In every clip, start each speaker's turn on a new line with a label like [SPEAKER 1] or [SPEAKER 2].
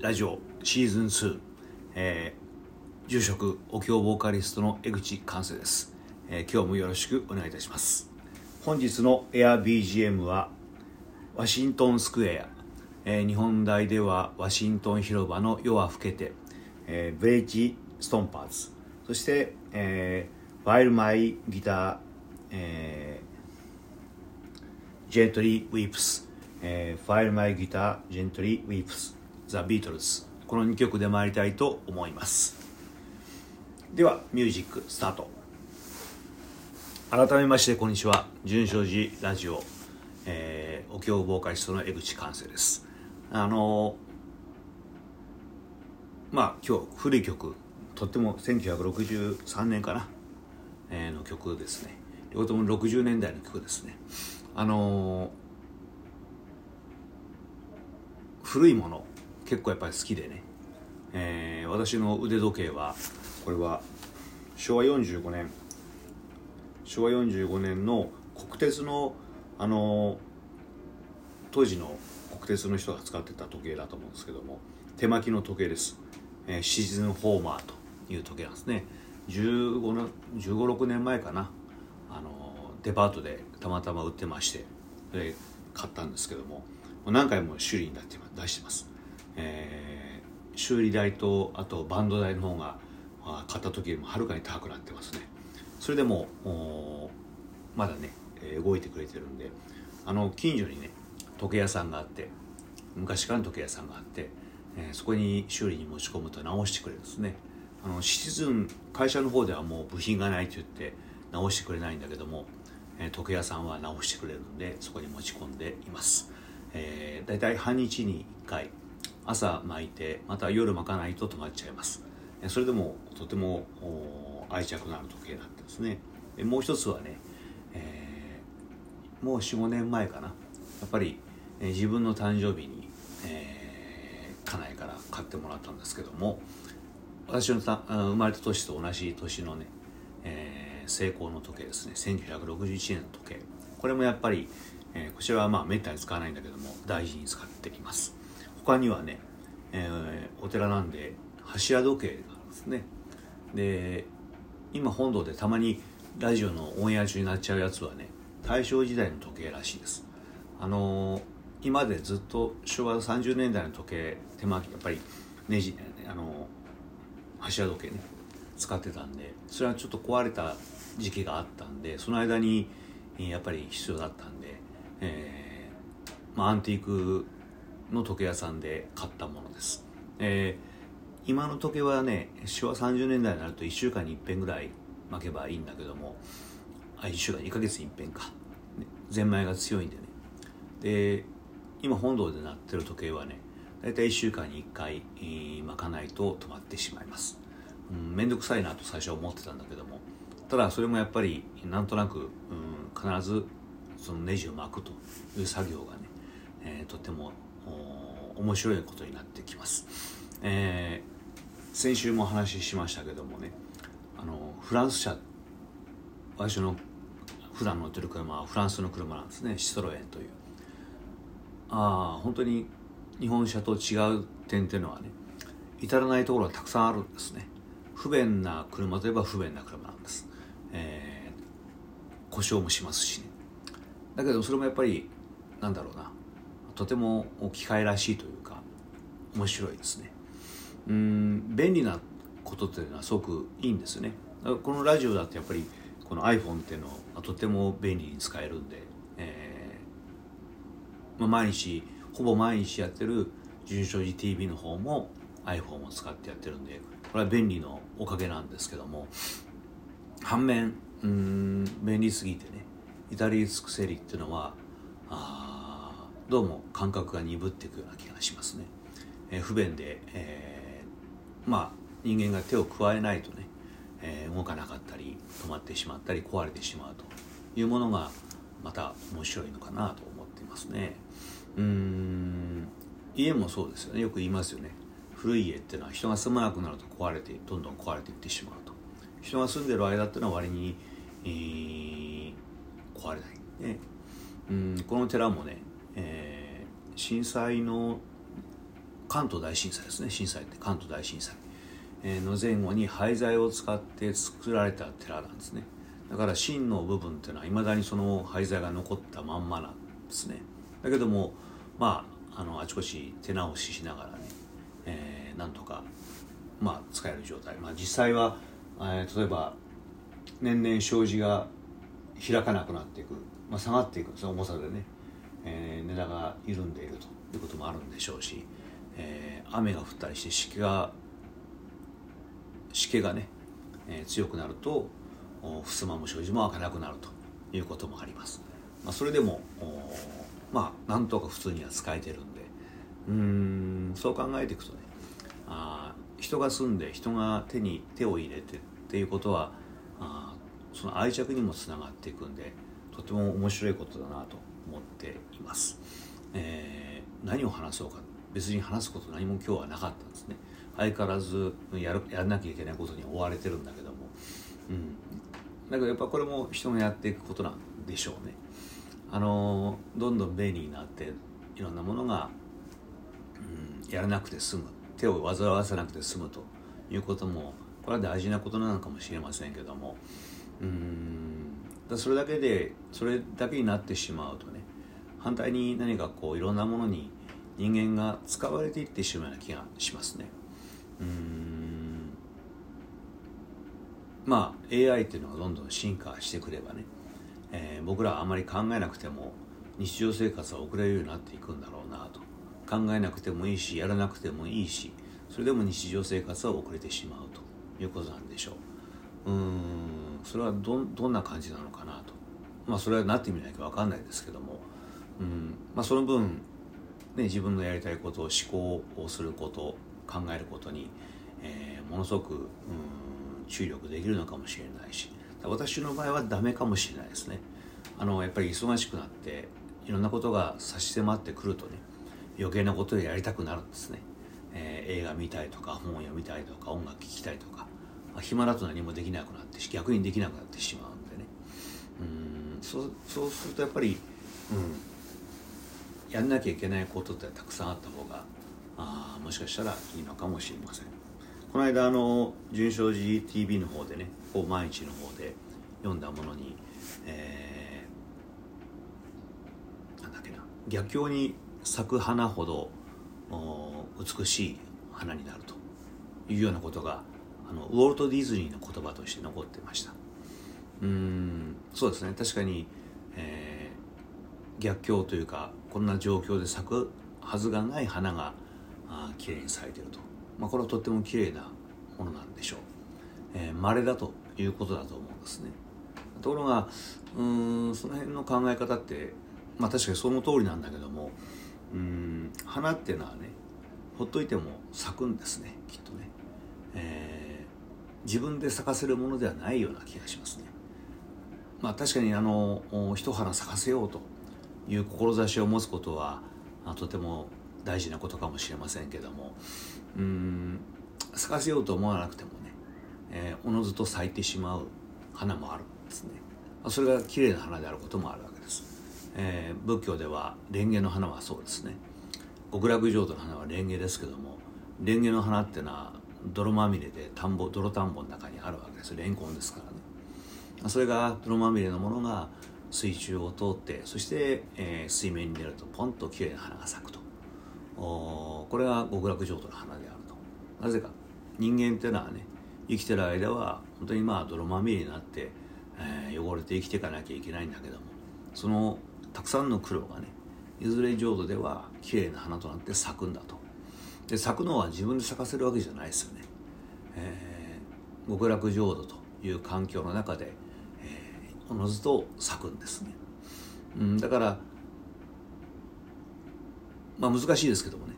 [SPEAKER 1] ラジオシーズン2、えー、住職お経ボーカリストの江口寛生です、えー今日もよろしくお願いいたします。本日のエア BGM はワシントンスクエア、えー日本大ではワシントン広場の夜は更けて、えー、ブレイジ・ストンパーズそして、えー、While My Guitar、えー、Gently Weeps、えー、While My Guitar Gently Weeps The Beatles この2曲で参りたいと思います。ではミュージックスタート。改めましてこんにちは。純正寺ラジオ、えー、お経ボーカリストの江口寛生です。あのまあ今日古い曲。とっても1963年かな、えーの曲ですね。両方とも60年代の曲ですね。あの古いもの。結構やっぱり好きでね、えー私の腕時計はこれは昭和45年。昭和45年の国鉄のあの当時の国鉄の人が使ってた時計だと思うんですけども手巻きの時計です、えーシーズンホーマーという時計なんですね。15の1516年前かな。あのデパートでたまたま売ってましてで買ったんですけども何回も修理になって出してます、えー修理代とあとバンド代の方が買った時よりもはるかに高くなってますね。それでもおまだね、動いてくれてるんであの近所にね時計屋さんがあって昔からの時計屋さんがあって、えーそこに修理に持ち込むと直してくれるんですね。あのシチズン会社の方ではもう部品がないと言って直してくれないんだけども、えー時計屋さんは直してくれるんでそこに持ち込んでいます、えー、だいたい半日に1回朝巻いてまた夜巻かないと止まっちゃいます。それでもとても愛着のある時計だったんですね。もう一つはね、えーもう45年前かな。やっぱり、えー自分の誕生日に、えー家内から買ってもらったんですけども私のた生まれた年と同じ年のね、えー、成功の時計ですね。1961年の時計。これもやっぱり、えーこちらはまあめったに使わないんだけども大事に使っています。他にはね、えーお寺なんで柱時計があるんですね。で今本堂でたまにラジオのオンエア中になっちゃうやつはね大正時代の時計らしいです。あのー今までずっと昭和30年代の時計手巻きやっぱりネジね。あのー柱時計ね使ってたんでそれはちょっと壊れた時期があったんでその間にやっぱり必要だったんで、えーまあ、アンティークの時計屋さんで買ったものです、えー今の時計はね昭和30年代になると1週間に1遍ぐらい巻けばいいんだけどもあ1週間2ヶ月に1遍か、ね、ゼンマイが強いんでね。で今本堂で鳴ってる時計はね大体1週間に1回、えー巻かないと止まってしまいます。うん面倒くさいなと最初は思ってたんだけどもただそれもやっぱりなんとなく、うん、必ずそのネジを巻くという作業がね、えーとても面白いことになってきます、えー先週もお話ししましたけどもねあのフランス車私の普段乗ってる車はフランスの車なんですね。シトロエンという。ああ本当に日本車と違う点っていうのはね至らないところがたくさんあるんですね。不便な車といえば不便な車なんです、えー故障もしますしね。だけどそれもやっぱりなんだろうな。とても機械らしいというか面白いですね。うん便利なことっていうのはすごくいいんですよね。だからこのラジオだってやっぱりこの iPhone っていうのはとても便利に使えるんで、えーまあ、毎日ほぼ毎日やってる純正寺 TV の方も iPhone を使ってやってるんでこれは便利のおかげなんですけども反面うん便利すぎてね至り尽くせりっていうのはあーどうも感覚が鈍っていくような気がしますね、えー不便で、えーまあ人間が手を加えないとね、えー動かなかったり止まってしまったり壊れてしまうというものがまた面白いのかなと思っていますね。うん家もそうですよね。よく言いますよね。古い家っていうのは人が住まなくなると壊れてどんどん壊れていってしまうと。人が住んでる間っていうのは割に、えー壊れない。ね。うんこの寺もね、えー震災の関東大震災ですね。震災って関東大震災。の前後に廃材を使って作られた寺なんですね。だから芯の部分っていうのはいまだにその廃材が残ったまんまなんですね。だけどもまああのあちこち手直ししながらね、えー、なんとかまあ使える状態。まあ実際は、えー、例えば年々障子が開かなくなっていく、まあ、下がっていくその重さでね、えー、値段が緩んでいるということもあるんでしょうし、えー、雨が降ったりして湿気が湿気がね、えー、強くなると襖も障子も開かなくなるということもあります、まあ、それでもまあなんとか普通には使えてるんで。うんそう考えていくとねあ人が住んで人が手に手を入れてっていうことはあその愛着にもつながっていくんでとても面白いことだなと思っています、えー、何を話そうか別に話すこと何も今日はなかったんですね。相変わらずやるやらなきゃいけないことに追われてるんだけども、うん、だけどやっぱこれも人がやっていくことなんでしょうね。あのどんどん便利になっていろんなものが、うん、やらなくて済む。手を煩わせなくて済むと。いうこともこれは大事なことなのかもしれませんけども。うん。だそれだけでそれだけになってしまうとね反対に何かこういろんなものに人間が使われていってしまうような気がしますね。うん。まあ AI っていうのがどんどん進化してくればね、えー、僕らはあまり考えなくても日常生活は送れるようになっていくんだろうなと。考えなくてもいいしやらなくてもいいしそれでも日常生活は遅れてしまうということなんでしょう。うん。それはどどんな感じなのかなと。まあそれはなってみなきゃ分かんないですけども。うん。まあその分、ね、自分のやりたいことを思考をすること考えることに、えー、ものすごくうん注力できるのかもしれないし私の場合はダメかもしれないですね。あのやっぱり忙しくなっていろんなことが差し迫ってくるとね余計なことをやりたくなるんですね、えー、映画見たいとか本を読みたいとか音楽聴きたいとか、まあ、暇だと何もできなくなって逆にできなくなってしまうんでね。うんそうそうするとやっぱり、うん、やんなきゃいけないことってたくさんあった方があもしかしたらいいのかもしれません。この間あの純正寺 TV の方でねこう毎日の方で読んだものに、えー、なんだっけな逆境に咲く花ほど美しい花になるというようなことがあのウォルト・ディズニーの言葉として残ってました。うんそうですね。確かに、逆境というかこんな状況で咲くはずがない花が綺麗に咲いてると、まあ、これはとっても綺麗なものなんでしょう、えー、稀だということだと思うんですね。ところがうんその辺の考え方ってまあ確かにその通りなんだけどもうん花っていうのはねほっといても咲くんですねきっとね、えー、自分で咲かせるものではないような気がしますね。まあ確かにあの一花咲かせようという志を持つことはとても大事なことかもしれませんけどもうん咲かせようと思わなくてもね、えー、おのずと咲いてしまう花もあるんですね。それが綺麗な花であることもあるわけです、えー、仏教では蓮華の花はそうですね。極楽浄土の花は蓮華ですけども蓮華の花っていうのは泥まみれで田んぼ泥田んぼの中にあるわけです。レンコンですからね。それが泥まみれのものが水中を通ってそして、えー、水面に出るとポンと綺麗な花が咲くと。おこれが極楽浄土の花であると。なぜか。人間っていうのはね生きてる間は本当にまあ泥まみれになって、えー、汚れて生きていかなきゃいけないんだけども。そのたくさんの苦労がねいずれ浄土では綺麗な花となって咲くんだと。で咲くのは自分で咲かせるわけじゃないですよね、えー、極楽浄土という環境の中で、おのずと咲くんですね、うん、だからまあ難しいですけどもね。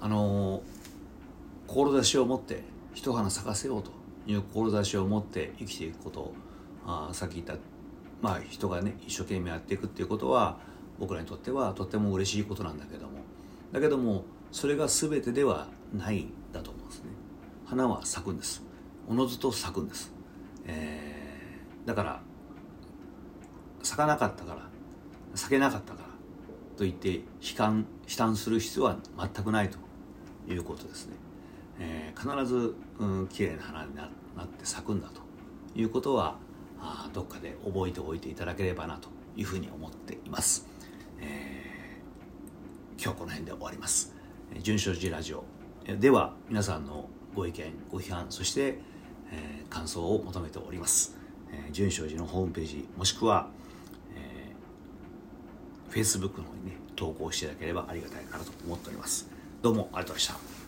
[SPEAKER 1] あの志を持って一花咲かせようと。いう志を持って生きていくこと。あさっき言ったまあ人がね一生懸命やっていくっていうことは僕らにとってはとっても嬉しいことなんだけども。だけどもそれが全てではないんだと思うんですね。花は咲くんです。おのずと咲くんです、えー、だから咲かなかったから咲けなかったからと言って悲観悲嘆する必要は全くないということですね、えー、必ず、うん、綺麗な花になって咲くんだということはあどっかで覚えておいていただければなというふうに思っています、えー、今日この辺で終わります。純正寺ラジオ。では皆さんのご意見ご批判そして、えー、感想を求めております、えー、純正寺のホームページもしくは、Facebook の方にね投稿していただければありがたいかなと思っております。どうもありがとうございました。